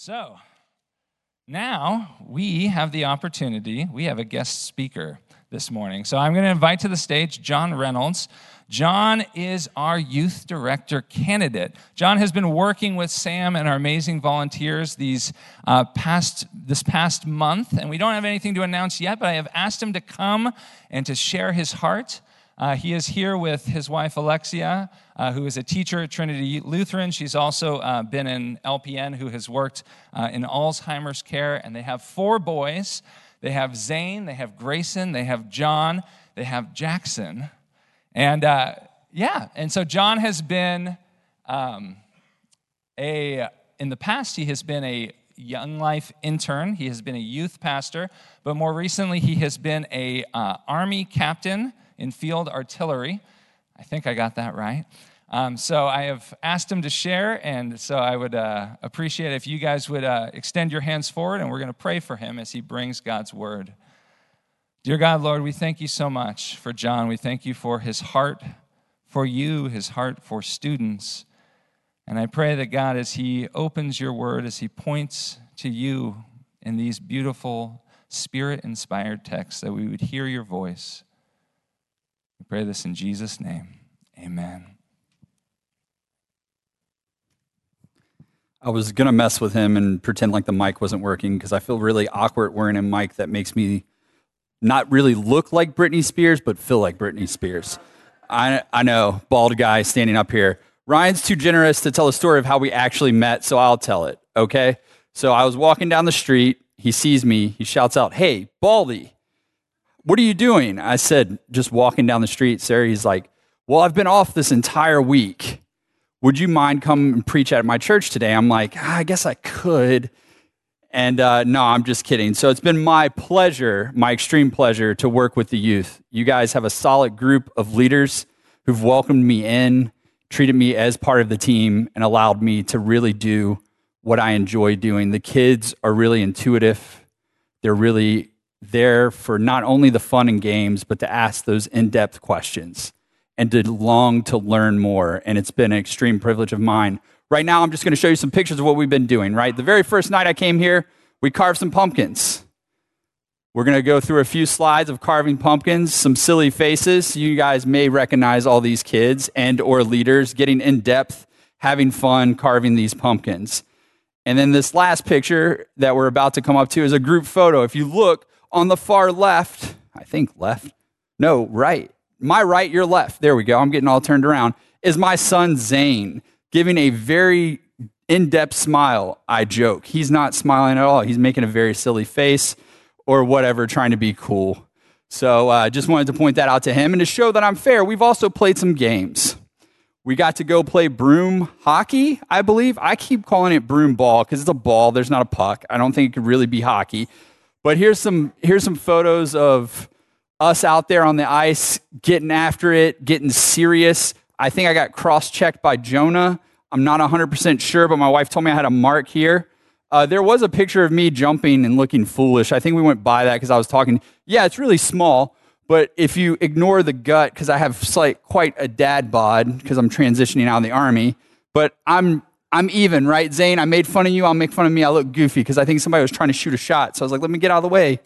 So now we have the opportunity, we have a guest speaker this morning. So I'm going to invite to the stage John Reynolds. John is our youth director candidate. John has been working with Sam and our amazing volunteers these uh, past this past month, and we don't have anything to announce yet. But I have asked him to come and to share his heart uh, he is here with his wife Alexia, uh, who is a teacher at Trinity Lutheran. She's also uh, been in LPN, who has worked uh, in Alzheimer's care, and they have four boys. They have Zane, they have Grayson, they have John, they have Jackson. And uh, yeah, and so John has been um, a, in the past, he has been a Young Life intern. He has been a youth pastor, but more recently, he has been a uh, Army captain in field artillery. I think I got that right. Um, so I have asked him to share, and so I would uh, appreciate if you guys would uh, extend your hands forward, and we're going to pray for him as he brings God's word. Dear God, Lord, we thank you so much for John. We thank you for his heart for you, his heart for students. And I pray that God, as he opens your word, as he points to you in these beautiful, spirit inspired texts, that we would hear your voice we pray this in Jesus' name. Amen. I was going to mess with him and pretend like the mic wasn't working because I feel really awkward wearing a mic that makes me not really look like Britney Spears, but feel like Britney Spears. I, I know, bald guy standing up here. Ryan's too generous to tell a story of how we actually met, so I'll tell it, okay? So I was walking down the street. He sees me. He shouts out, Hey, Baldy. What are you doing? I said, Just walking down the street, sir. He's like, Well, I've been off this entire week. Would you mind come and preach at my church today? I'm like, ah, I guess I could. And uh, no, I'm just kidding. So it's been my pleasure, my extreme pleasure, to work with the youth. You guys have a solid group of leaders who've welcomed me in, treated me as part of the team, and allowed me to really do what I enjoy doing. The kids are really intuitive. They're really there for not only the fun and games, but to ask those in depth questions and to long to learn more. And it's been an extreme privilege of mine. Right now, I'm just going to show you some pictures of what we've been doing, right? The very first night I came here, we carved some pumpkins. We're going to go through a few slides of carving pumpkins, some silly faces. You guys may recognize all these kids and or leaders getting in depth, having fun carving these pumpkins. And then this last picture that we're about to come up to is a group photo. If you look, on the far left, I think left, no, right, my right, your left, there we go, I'm getting all turned around, is my son Zane giving a very in depth smile. I joke. He's not smiling at all, he's making a very silly face or whatever, trying to be cool. So I uh, just wanted to point that out to him. And to show that I'm fair, we've also played some games. We got to go play broom hockey, I believe. I keep calling it broom ball because it's a ball, there's not a puck. I don't think it could really be hockey. But here's some here's some photos of us out there on the ice getting after it, getting serious. I think I got cross-checked by Jonah. I'm not 100% sure, but my wife told me I had a mark here. Uh, there was a picture of me jumping and looking foolish. I think we went by that because I was talking. Yeah, it's really small, but if you ignore the gut, because I have slight, quite a dad bod because I'm transitioning out of the army, but I'm I'm even, right? Zane, I made fun of you. I'll make fun of me. I look goofy because I think somebody was trying to shoot a shot. So I was like, let me get out of the way.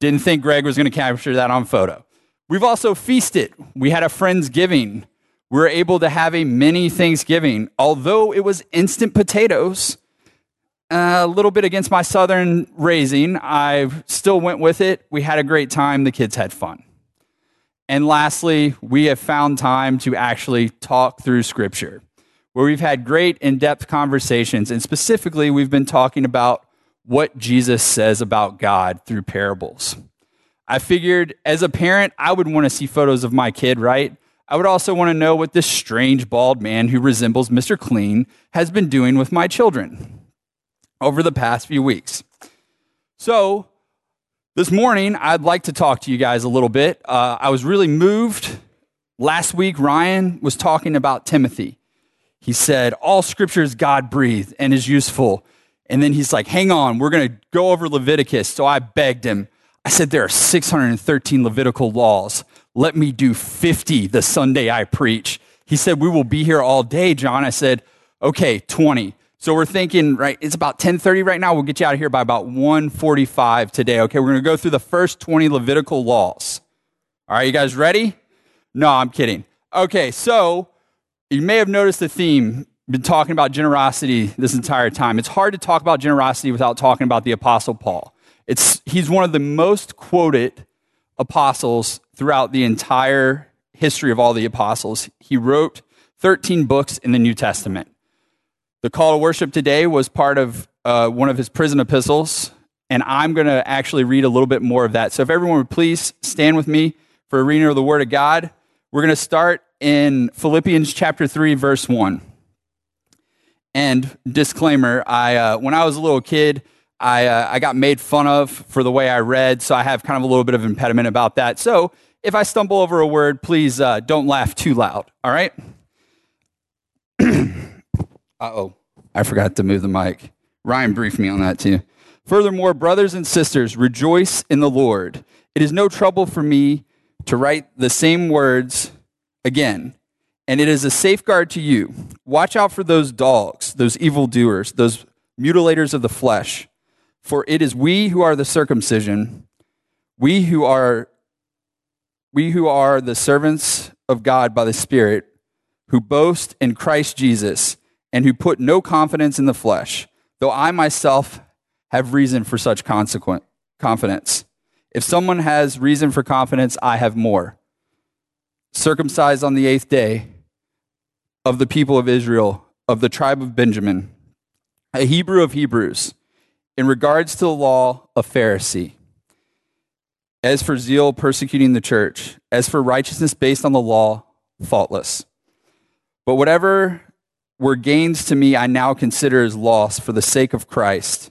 Didn't think Greg was going to capture that on photo. We've also feasted. We had a Friendsgiving. We were able to have a mini Thanksgiving. Although it was instant potatoes, uh, a little bit against my southern raising, I still went with it. We had a great time. The kids had fun. And lastly, we have found time to actually talk through scripture where we've had great in depth conversations. And specifically, we've been talking about what Jesus says about God through parables. I figured as a parent, I would want to see photos of my kid, right? I would also want to know what this strange bald man who resembles Mr. Clean has been doing with my children over the past few weeks. So, this morning, I'd like to talk to you guys a little bit. Uh, I was really moved. Last week, Ryan was talking about Timothy he said, All scripture is God breathed and is useful. And then he's like, Hang on, we're going to go over Leviticus. So I begged him. I said, There are 613 Levitical laws. Let me do 50 the Sunday I preach. He said, We will be here all day, John. I said, Okay, 20. So we're thinking, right, it's about 1030 right now. We'll get you out of here by about 145 today. Okay, we're going to go through the first 20 Levitical laws. All right, you guys ready? No, I'm kidding. Okay, so you may have noticed the theme. Been talking about generosity this entire time. It's hard to talk about generosity without talking about the Apostle Paul. It's, he's one of the most quoted apostles throughout the entire history of all the apostles. He wrote 13 books in the New Testament. The call to worship today was part of uh, one of his prison epistles, and I'm going to actually read a little bit more of that. So if everyone would please stand with me for a reading of the Word of God, we're going to start in Philippians chapter 3, verse 1. And disclaimer, I, uh, when I was a little kid, I, uh, I got made fun of for the way I read, so I have kind of a little bit of impediment about that. So if I stumble over a word, please uh, don't laugh too loud, all right? Uh oh, I forgot to move the mic. Ryan briefed me on that too. Furthermore, brothers and sisters, rejoice in the Lord. It is no trouble for me to write the same words again, and it is a safeguard to you. Watch out for those dogs, those evildoers, those mutilators of the flesh. For it is we who are the circumcision, we who are we who are the servants of God by the Spirit, who boast in Christ Jesus and who put no confidence in the flesh, though I myself have reason for such consequent confidence. If someone has reason for confidence, I have more. Circumcised on the eighth day of the people of Israel, of the tribe of Benjamin, a Hebrew of Hebrews, in regards to the law, a Pharisee. As for zeal, persecuting the church. As for righteousness based on the law, faultless. But whatever were gains to me, I now consider as loss for the sake of Christ.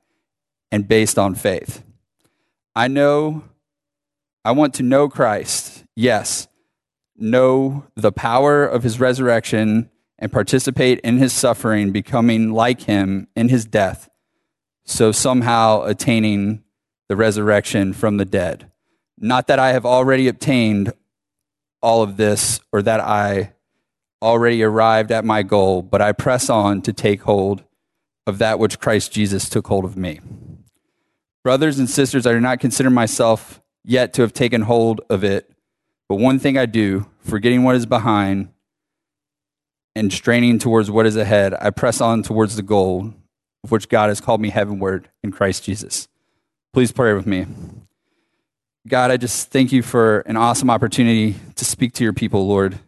and based on faith. I know, I want to know Christ, yes, know the power of his resurrection and participate in his suffering, becoming like him in his death, so somehow attaining the resurrection from the dead. Not that I have already obtained all of this or that I already arrived at my goal, but I press on to take hold of that which Christ Jesus took hold of me. Brothers and sisters, I do not consider myself yet to have taken hold of it, but one thing I do, forgetting what is behind and straining towards what is ahead, I press on towards the goal of which God has called me heavenward in Christ Jesus. Please pray with me. God, I just thank you for an awesome opportunity to speak to your people, Lord.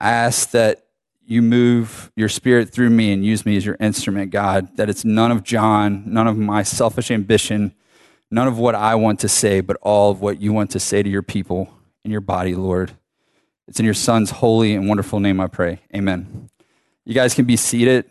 I ask that you move your spirit through me and use me as your instrument, God, that it's none of John, none of my selfish ambition, none of what I want to say, but all of what you want to say to your people in your body, Lord. It's in your son's holy and wonderful name I pray. Amen. You guys can be seated.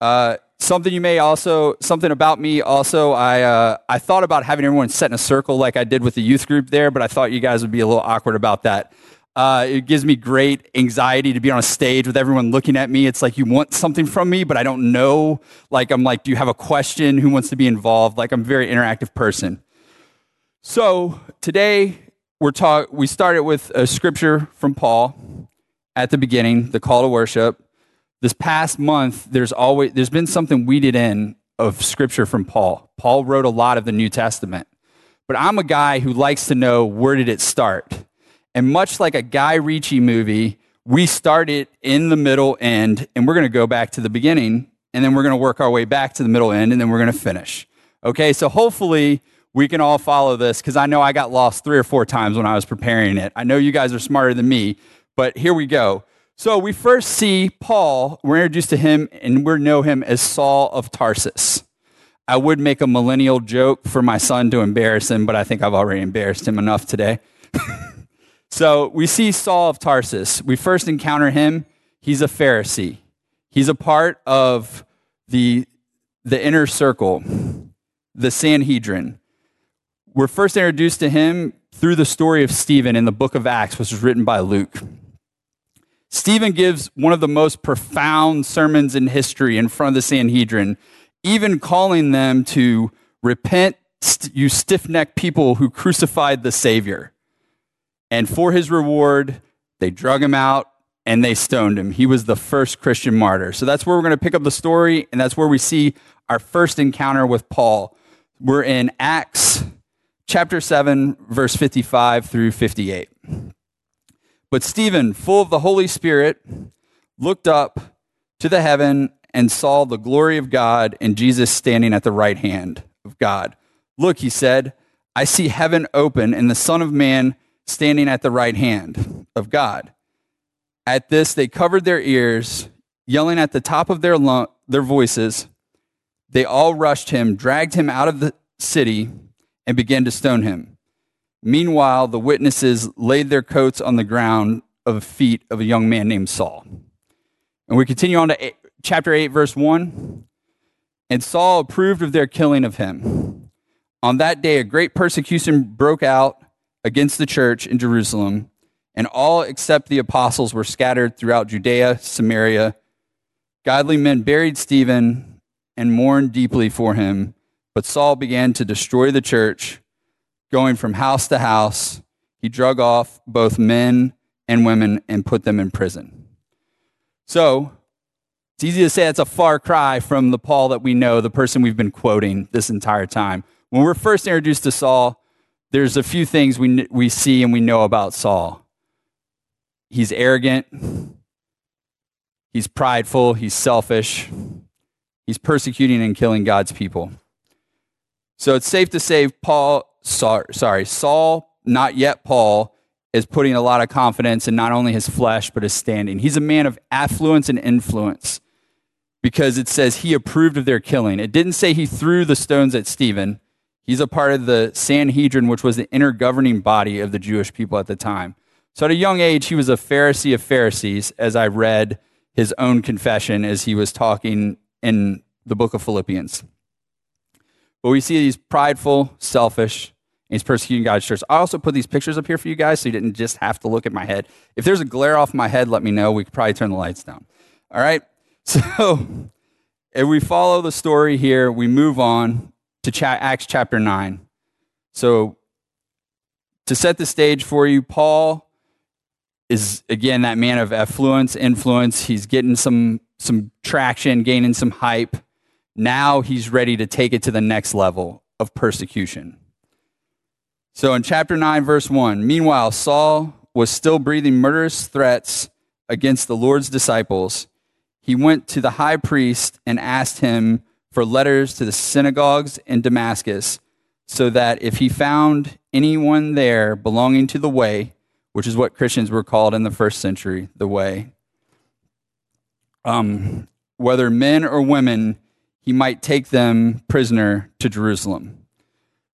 Uh, something you may also something about me also i uh, i thought about having everyone sit in a circle like i did with the youth group there but i thought you guys would be a little awkward about that uh, it gives me great anxiety to be on a stage with everyone looking at me. It's like you want something from me, but I don't know. Like, I'm like, do you have a question? Who wants to be involved? Like, I'm a very interactive person. So today we're talk. We started with a scripture from Paul at the beginning, the call to worship. This past month, there's always there's been something weeded in of scripture from Paul. Paul wrote a lot of the New Testament, but I'm a guy who likes to know where did it start and much like a Guy Ritchie movie, we start it in the middle end, and we're going to go back to the beginning, and then we're going to work our way back to the middle end, and then we're going to finish. Okay, so hopefully we can all follow this because I know I got lost three or four times when I was preparing it. I know you guys are smarter than me, but here we go. So we first see Paul, we're introduced to him, and we know him as Saul of Tarsus. I would make a millennial joke for my son to embarrass him, but I think I've already embarrassed him enough today. So we see Saul of Tarsus. We first encounter him. He's a Pharisee. He's a part of the, the inner circle, the Sanhedrin. We're first introduced to him through the story of Stephen in the book of Acts, which was written by Luke. Stephen gives one of the most profound sermons in history in front of the Sanhedrin, even calling them to repent, you stiff necked people who crucified the Savior. And for his reward, they drug him out and they stoned him. He was the first Christian martyr. So that's where we're going to pick up the story, and that's where we see our first encounter with Paul. We're in Acts chapter 7, verse 55 through 58. But Stephen, full of the Holy Spirit, looked up to the heaven and saw the glory of God and Jesus standing at the right hand of God. Look, he said, I see heaven open and the Son of Man standing at the right hand of God. At this, they covered their ears, yelling at the top of their, their voices. They all rushed him, dragged him out of the city, and began to stone him. Meanwhile, the witnesses laid their coats on the ground of the feet of a young man named Saul. And we continue on to eight, chapter 8, verse 1. And Saul approved of their killing of him. On that day, a great persecution broke out against the church in Jerusalem, and all except the apostles were scattered throughout Judea, Samaria. Godly men buried Stephen and mourned deeply for him, but Saul began to destroy the church going from house to house. He drug off both men and women and put them in prison. So, it's easy to say that's a far cry from the Paul that we know, the person we've been quoting this entire time. When we're first introduced to Saul, there's a few things we, we see and we know about Saul. He's arrogant, he's prideful, he's selfish, he's persecuting and killing God's people. So it's safe to say Paul sorry, Saul, not yet Paul, is putting a lot of confidence in not only his flesh, but his standing. He's a man of affluence and influence because it says he approved of their killing. It didn't say he threw the stones at Stephen. He's a part of the Sanhedrin, which was the inner governing body of the Jewish people at the time. So at a young age, he was a Pharisee of Pharisees, as I read his own confession as he was talking in the book of Philippians. But we see he's prideful, selfish, and he's persecuting God's church. I also put these pictures up here for you guys so you didn't just have to look at my head. If there's a glare off my head, let me know. We could probably turn the lights down. All right? So, if we follow the story here, we move on to cha- Acts chapter 9. So, to set the stage for you, Paul is again that man of affluence, influence. He's getting some some traction, gaining some hype. Now he's ready to take it to the next level of persecution. So in chapter 9, verse 1, meanwhile, Saul was still breathing murderous threats against the Lord's disciples. He went to the high priest and asked him for letters to the synagogues in Damascus, so that if he found anyone there belonging to the way, which is what Christians were called in the first century, the way, um, whether men or women, he might take them prisoner to Jerusalem.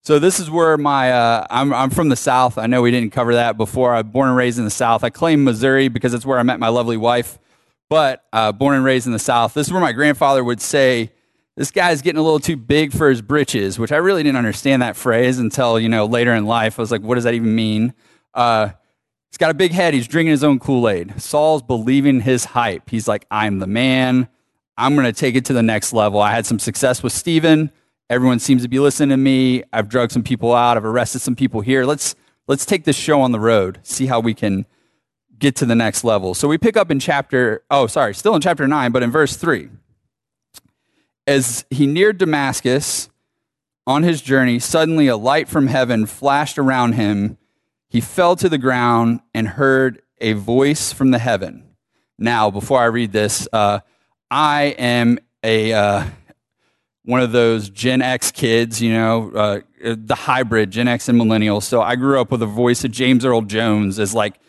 So this is where my uh, I'm I'm from the South. I know we didn't cover that before. I'm born and raised in the South. I claim Missouri because it's where I met my lovely wife, but uh, born and raised in the South. This is where my grandfather would say, "This guy's getting a little too big for his britches," which I really didn't understand that phrase until you know later in life. I was like, "What does that even mean?" Uh, he's got a big head. He's drinking his own Kool Aid. Saul's believing his hype. He's like, "I'm the man. I'm going to take it to the next level." I had some success with Stephen. Everyone seems to be listening to me. I've drugged some people out. I've arrested some people here. Let's let's take this show on the road. See how we can get to the next level. So we pick up in chapter oh sorry, still in chapter 9, but in verse 3. As he neared Damascus on his journey, suddenly a light from heaven flashed around him. He fell to the ground and heard a voice from the heaven. Now, before I read this, uh, I am a uh, one of those Gen X kids, you know, uh, the hybrid Gen X and millennials. So I grew up with the voice of James Earl Jones as like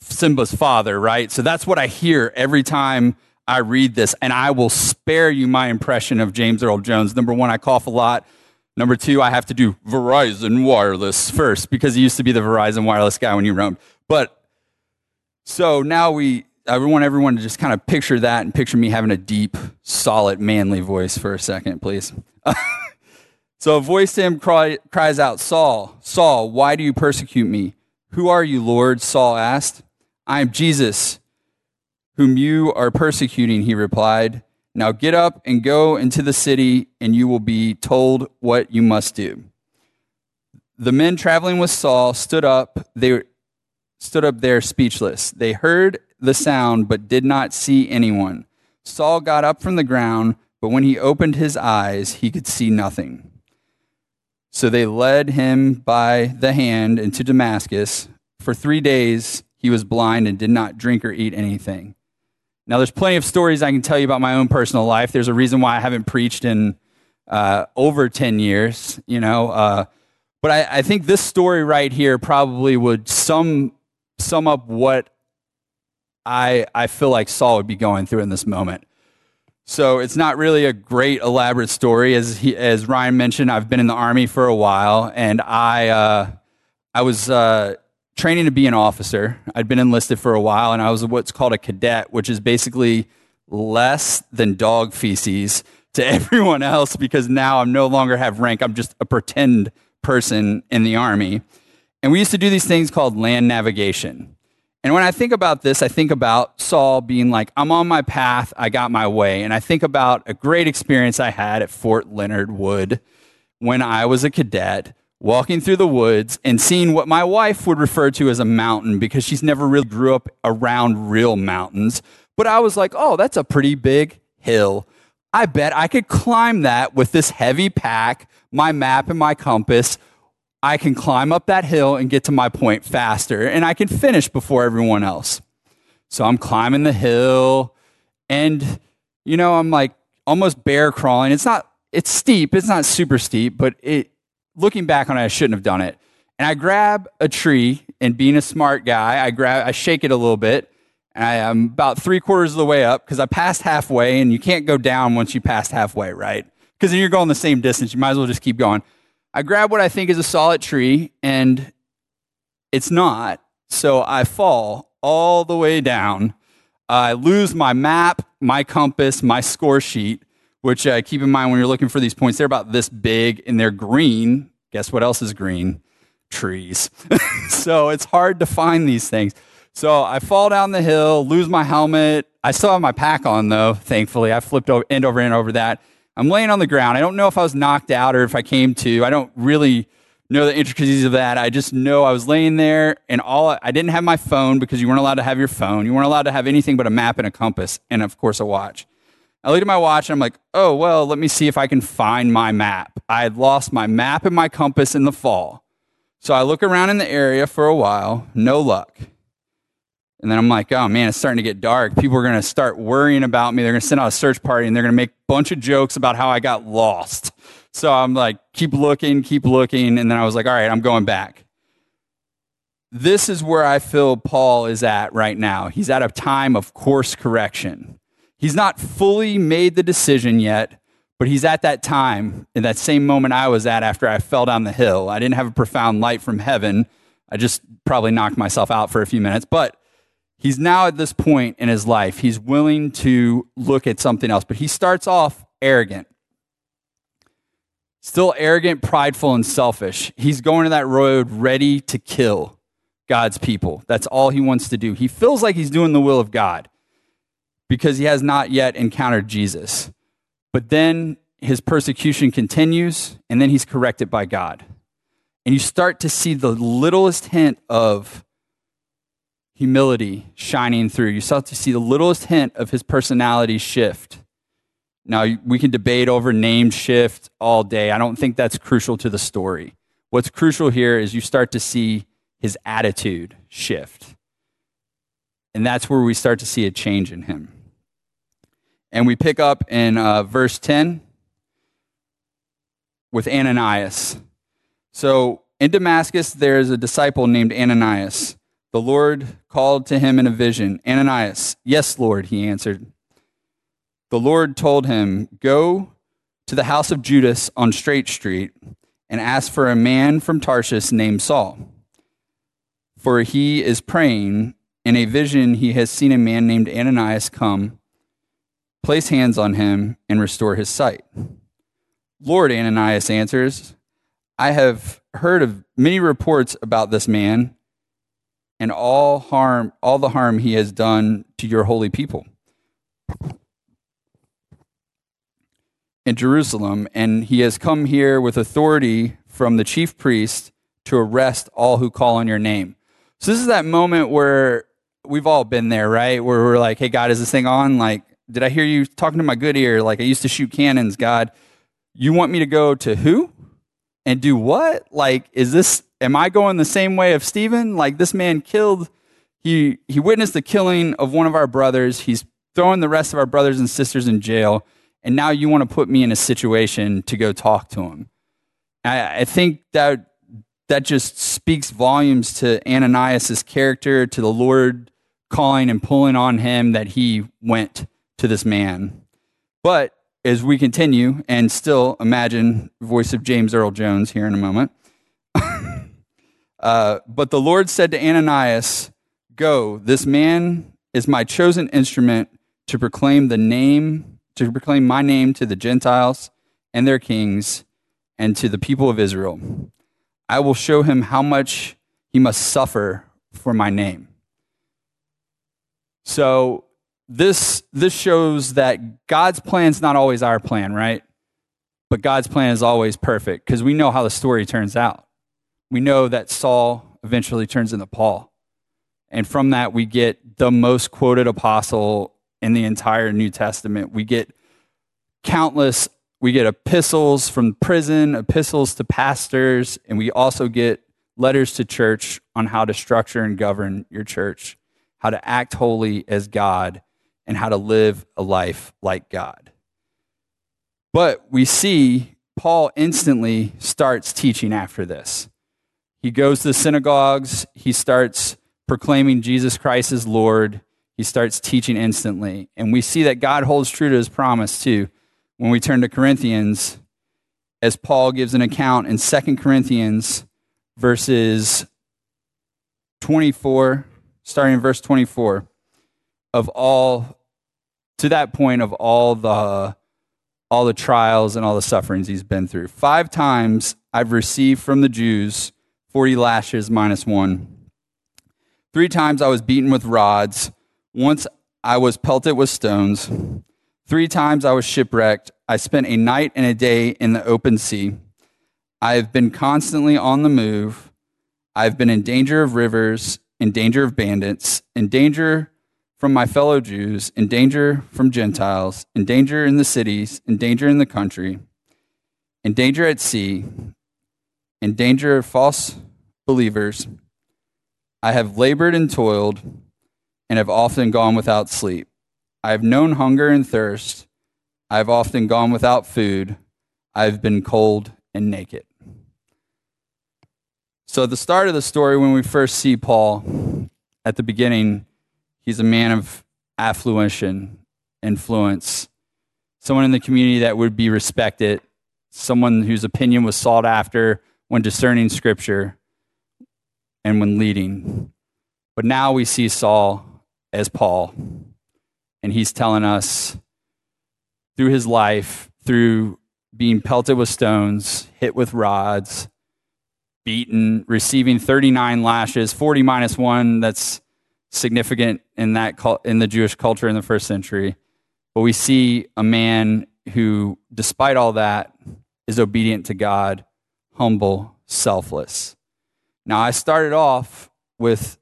Simba's father, right? So that's what I hear every time I read this, and I will spare you my impression of James Earl Jones. Number one, I cough a lot. Number two, I have to do Verizon Wireless first because he used to be the Verizon Wireless guy when you roamed. But so now we I want everyone to just kind of picture that and picture me having a deep, solid, manly voice for a second, please. so a voice to him cry, cries out, Saul, Saul, why do you persecute me? Who are you, Lord? Saul asked. I am Jesus, whom you are persecuting, he replied. Now get up and go into the city, and you will be told what you must do. The men traveling with Saul stood up. They stood up there speechless. They heard the sound, but did not see anyone. Saul got up from the ground, but when he opened his eyes, he could see nothing. So they led him by the hand into Damascus. For three days he was blind and did not drink or eat anything. Now, there's plenty of stories I can tell you about my own personal life. There's a reason why I haven't preached in uh, over 10 years, you know. Uh, but I, I, think this story right here probably would sum, sum up what I, I feel like Saul would be going through in this moment. So it's not really a great elaborate story. As, he, as Ryan mentioned, I've been in the Army for a while, and I, uh, I was uh, training to be an officer. I'd been enlisted for a while, and I was what's called a cadet, which is basically less than dog feces to everyone else because now I'm no longer have rank. I'm just a pretend person in the army. And we used to do these things called land navigation. And when I think about this, I think about Saul being like, I'm on my path, I got my way. And I think about a great experience I had at Fort Leonard Wood when I was a cadet walking through the woods and seeing what my wife would refer to as a mountain because she's never really grew up around real mountains. But I was like, oh, that's a pretty big hill. I bet I could climb that with this heavy pack, my map and my compass. I can climb up that hill and get to my point faster and I can finish before everyone else. So I'm climbing the hill and, you know, I'm like almost bear crawling. It's not, it's steep. It's not super steep, but it, looking back on it, I shouldn't have done it. And I grab a tree, and being a smart guy, I grab, I shake it a little bit, and I am about three quarters of the way up because I passed halfway, and you can't go down once you passed halfway, right? Because then you're going the same distance. You might as well just keep going. I grab what I think is a solid tree, and it's not. So I fall all the way down. I lose my map, my compass, my score sheet, which uh, keep in mind when you're looking for these points, they're about this big and they're green. Guess what else is green? Trees. so it's hard to find these things. So I fall down the hill, lose my helmet. I still have my pack on though, thankfully. I flipped over, end over end over that. I'm laying on the ground. I don't know if I was knocked out or if I came to. I don't really know the intricacies of that. I just know I was laying there and all I didn't have my phone because you weren't allowed to have your phone. You weren't allowed to have anything but a map and a compass and of course a watch. I look at my watch and I'm like, oh, well, let me see if I can find my map. I had lost my map and my compass in the fall. So I look around in the area for a while, no luck. And then I'm like, oh man, it's starting to get dark. People are going to start worrying about me. They're going to send out a search party and they're going to make a bunch of jokes about how I got lost. So I'm like, keep looking, keep looking. And then I was like, all right, I'm going back. This is where I feel Paul is at right now. He's at a time of course correction. He's not fully made the decision yet, but he's at that time, in that same moment I was at after I fell down the hill. I didn't have a profound light from heaven. I just probably knocked myself out for a few minutes, but he's now at this point in his life. He's willing to look at something else, but he starts off arrogant. Still arrogant, prideful, and selfish. He's going to that road ready to kill God's people. That's all he wants to do. He feels like he's doing the will of God because he has not yet encountered Jesus. But then his persecution continues, and then he's corrected by God. And you start to see the littlest hint of humility shining through. You start to see the littlest hint of his personality shift. Now, we can debate over name shift all day. I don't think that's crucial to the story. What's crucial here is you start to see his attitude shift. And that's where we start to see a change in him. And we pick up in uh, verse 10 with Ananias. So in Damascus, there is a disciple named Ananias. The Lord called to him in a vision Ananias, yes, Lord, he answered. The Lord told him, Go to the house of Judas on Straight Street and ask for a man from Tarshish named Saul. For he is praying In a vision, he has seen a man named Ananias come, place hands on him, and restore his sight. Lord, Ananias answers, I have heard of many reports about this man and all harm all the harm he has done to your holy people in Jerusalem and he has come here with authority from the chief priest to arrest all who call on your name. So this is that moment where we've all been there, right? Where we're like, "Hey God, is this thing on? Like, did I hear you talking to my good ear? Like I used to shoot cannons, God. You want me to go to who? And do what? Like is this am I going the same way of Stephen? Like this man killed he he witnessed the killing of one of our brothers. He's throwing the rest of our brothers and sisters in jail, and now you want to put me in a situation to go talk to him. I, I think that that just speaks volumes to Ananias's character, to the Lord calling and pulling on him that he went to this man. But as we continue and still imagine voice of James Earl Jones here in a moment. uh, but the Lord said to Ananias, Go, this man is my chosen instrument to proclaim the name, to proclaim my name to the Gentiles and their kings and to the people of Israel. I will show him how much he must suffer for my name. So this this shows that God's plan is not always our plan, right? But God's plan is always perfect because we know how the story turns out. We know that Saul eventually turns into Paul. And from that we get the most quoted apostle in the entire New Testament. We get countless we get epistles from prison, epistles to pastors, and we also get letters to church on how to structure and govern your church, how to act holy as God, and how to live a life like God. But we see Paul instantly starts teaching after this. He goes to the synagogues, he starts proclaiming Jesus Christ as Lord, he starts teaching instantly. And we see that God holds true to his promise too when we turn to Corinthians, as Paul gives an account in 2 Corinthians verses 24, starting in verse 24, of all, to that point of all the all the trials and all the sufferings he's been through. Five times I've received from the Jews 40 lashes minus one. Three times I was beaten with rods. Once I was pelted with stones. Three times I was shipwrecked. I spent a night and a day in the open sea. I have been constantly on the move. I have been in danger of rivers, in danger of bandits, in danger from my fellow Jews, in danger from Gentiles, in danger in the cities, in danger in the country, in danger at sea, in danger of false believers. I have labored and toiled and have often gone without sleep. I have known hunger and thirst. I have often gone without food. I have been cold and naked. So, at the start of the story, when we first see Paul, at the beginning, he's a man of affluence influence, someone in the community that would be respected, someone whose opinion was sought after when discerning scripture and when leading. But now we see Saul as Paul. And he's telling us through his life, through being pelted with stones, hit with rods, beaten, receiving 39 lashes, 40 minus one, that's significant in that in the Jewish culture in the first century. But we see a man who, despite all that, is obedient to God, humble, selfless. Now, I started off with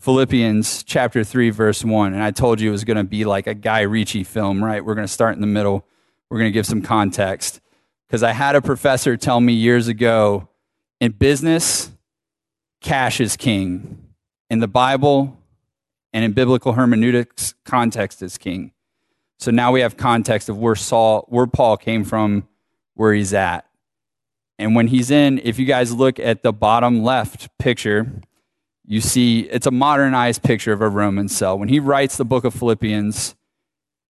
Philippians chapter 3, verse 1. And I told you it was going to be like a Guy Ritchie film, right? We're going to start in the middle. We're going to give some context. Because I had a professor tell me years ago in business, cash is king. In the Bible and in biblical hermeneutics, context is king. So now we have context of where Saul, where Paul came from, where he's at. And when he's in, if you guys look at the bottom left picture, you see it's a modernized picture of a Roman cell. When he writes the book of Philippians,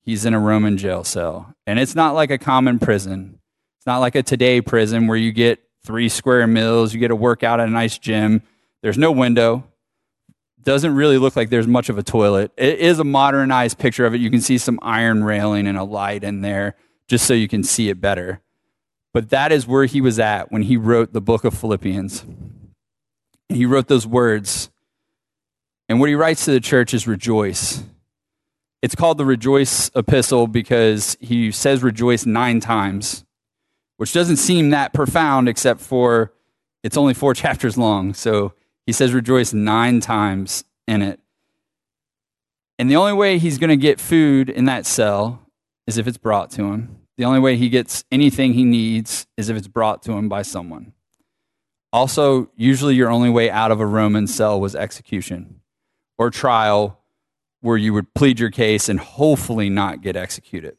he's in a Roman jail cell. And it's not like a common prison. It's not like a today prison where you get three square meals, you get to work out at a nice gym. There's no window. Doesn't really look like there's much of a toilet. It is a modernized picture of it. You can see some iron railing and a light in there just so you can see it better. But that is where he was at when he wrote the book of Philippians. He wrote those words. And what he writes to the church is rejoice. It's called the Rejoice Epistle because he says rejoice nine times, which doesn't seem that profound except for it's only four chapters long. So he says rejoice nine times in it. And the only way he's going to get food in that cell is if it's brought to him. The only way he gets anything he needs is if it's brought to him by someone. Also, usually your only way out of a Roman cell was execution or trial where you would plead your case and hopefully not get executed.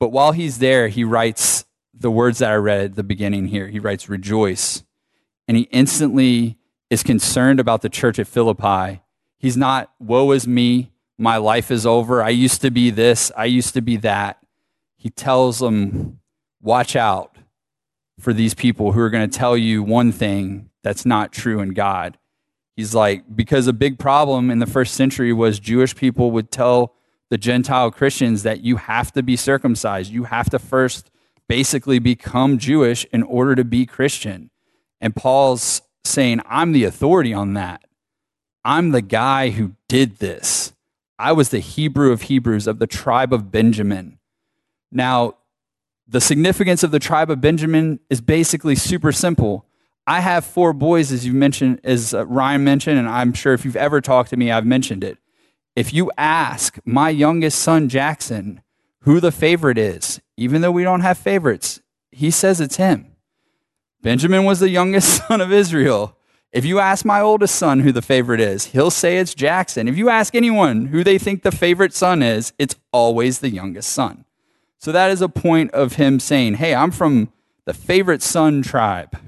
But while he's there, he writes the words that I read at the beginning here. He writes, Rejoice. And he instantly is concerned about the church at Philippi. He's not, Woe is me. My life is over. I used to be this. I used to be that. He tells them, Watch out for these people who are going to tell you one thing that's not true in God. He's like, because a big problem in the first century was Jewish people would tell the Gentile Christians that you have to be circumcised. You have to first basically become Jewish in order to be Christian. And Paul's saying, I'm the authority on that. I'm the guy who did this. I was the Hebrew of Hebrews of the tribe of Benjamin. Now, the significance of the tribe of Benjamin is basically super simple. I have four boys, as you mentioned, as uh, Ryan mentioned, and I'm sure if you've ever talked to me, I've mentioned it. If you ask my youngest son, Jackson, who the favorite is, even though we don't have favorites, he says it's him. Benjamin was the youngest son of Israel. If you ask my oldest son who the favorite is, he'll say it's Jackson. If you ask anyone who they think the favorite son is, it's always the youngest son. So that is a point of him saying, Hey, I'm from the favorite son tribe.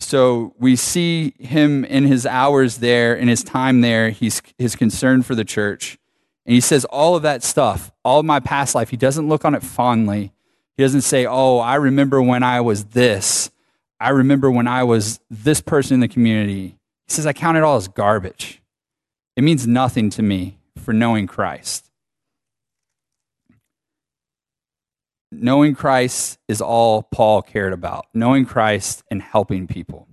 So we see him in his hours there, in his time there, he's his concern for the church. And he says all of that stuff, all of my past life, he doesn't look on it fondly. He doesn't say, Oh, I remember when I was this. I remember when I was this person in the community. He says, I count it all as garbage. It means nothing to me for knowing Christ. Knowing Christ is all Paul cared about, knowing Christ and helping people.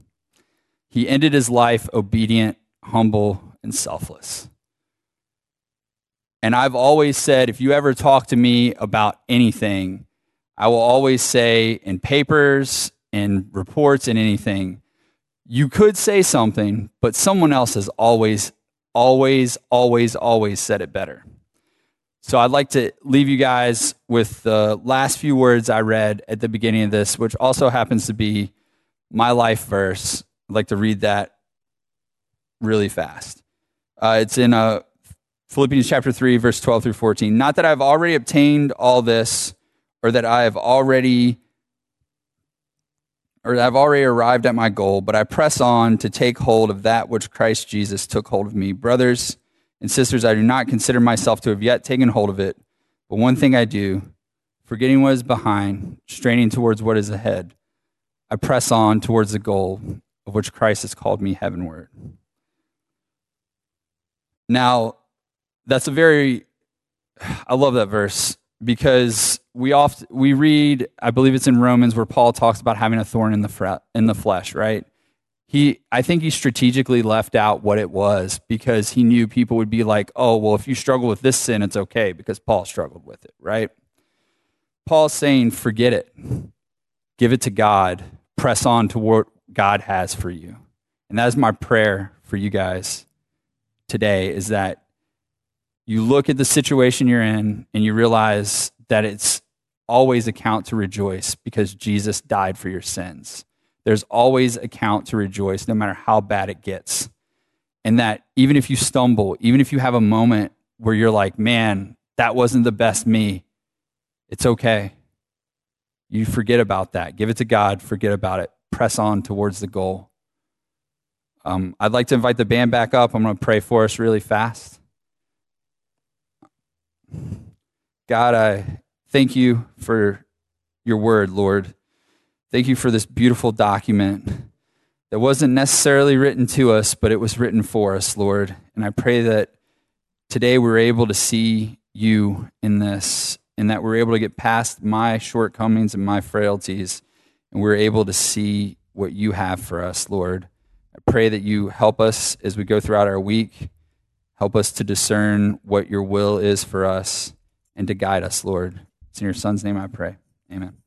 He ended his life obedient, humble, and selfless. And I've always said if you ever talk to me about anything, I will always say in papers, in reports, in anything, you could say something, but someone else has always, always, always, always said it better. So I'd like to leave you guys with the last few words I read at the beginning of this, which also happens to be my life verse. I'd like to read that really fast. Uh, it's in uh, Philippians chapter 3, verse 12 through 14. Not that I've already obtained all this, or that I have already or I've already arrived at my goal, but I press on to take hold of that which Christ Jesus took hold of me. Brothers, and sisters, I do not consider myself to have yet taken hold of it, but one thing I do, forgetting what is behind, straining towards what is ahead, I press on towards the goal of which Christ has called me heavenward. Now, that's a very, I love that verse because we oft we read, I believe it's in Romans where Paul talks about having a thorn in the in the flesh, right? he i think he strategically left out what it was because he knew people would be like oh well if you struggle with this sin it's okay because paul struggled with it right? Paul's saying forget it. Give it to god. Press on to what god has for you. And that is my prayer for you guys today is that you look at the situation you're in and you realize that it's always a count to rejoice because jesus died for your sins there's always a count to rejoice, no matter how bad it gets. And that even if you stumble, even if you have a moment where you're like, man, that wasn't the best me, it's okay. You forget about that. Give it to God, forget about it. Press on towards the goal. Um, I'd like to invite the band back up. I'm going to pray for us really fast. God, I thank you for your word, Lord. Thank you for this beautiful document that wasn't necessarily written to us, but it was written for us, Lord. And I pray that today we're able to see you in this and that we're able to get past my shortcomings and my frailties and we're able to see what you have for us, Lord. I pray that you help us as we go throughout our week. Help us to discern what your will is for us and to guide us, Lord. It's in your son's name I pray. Amen.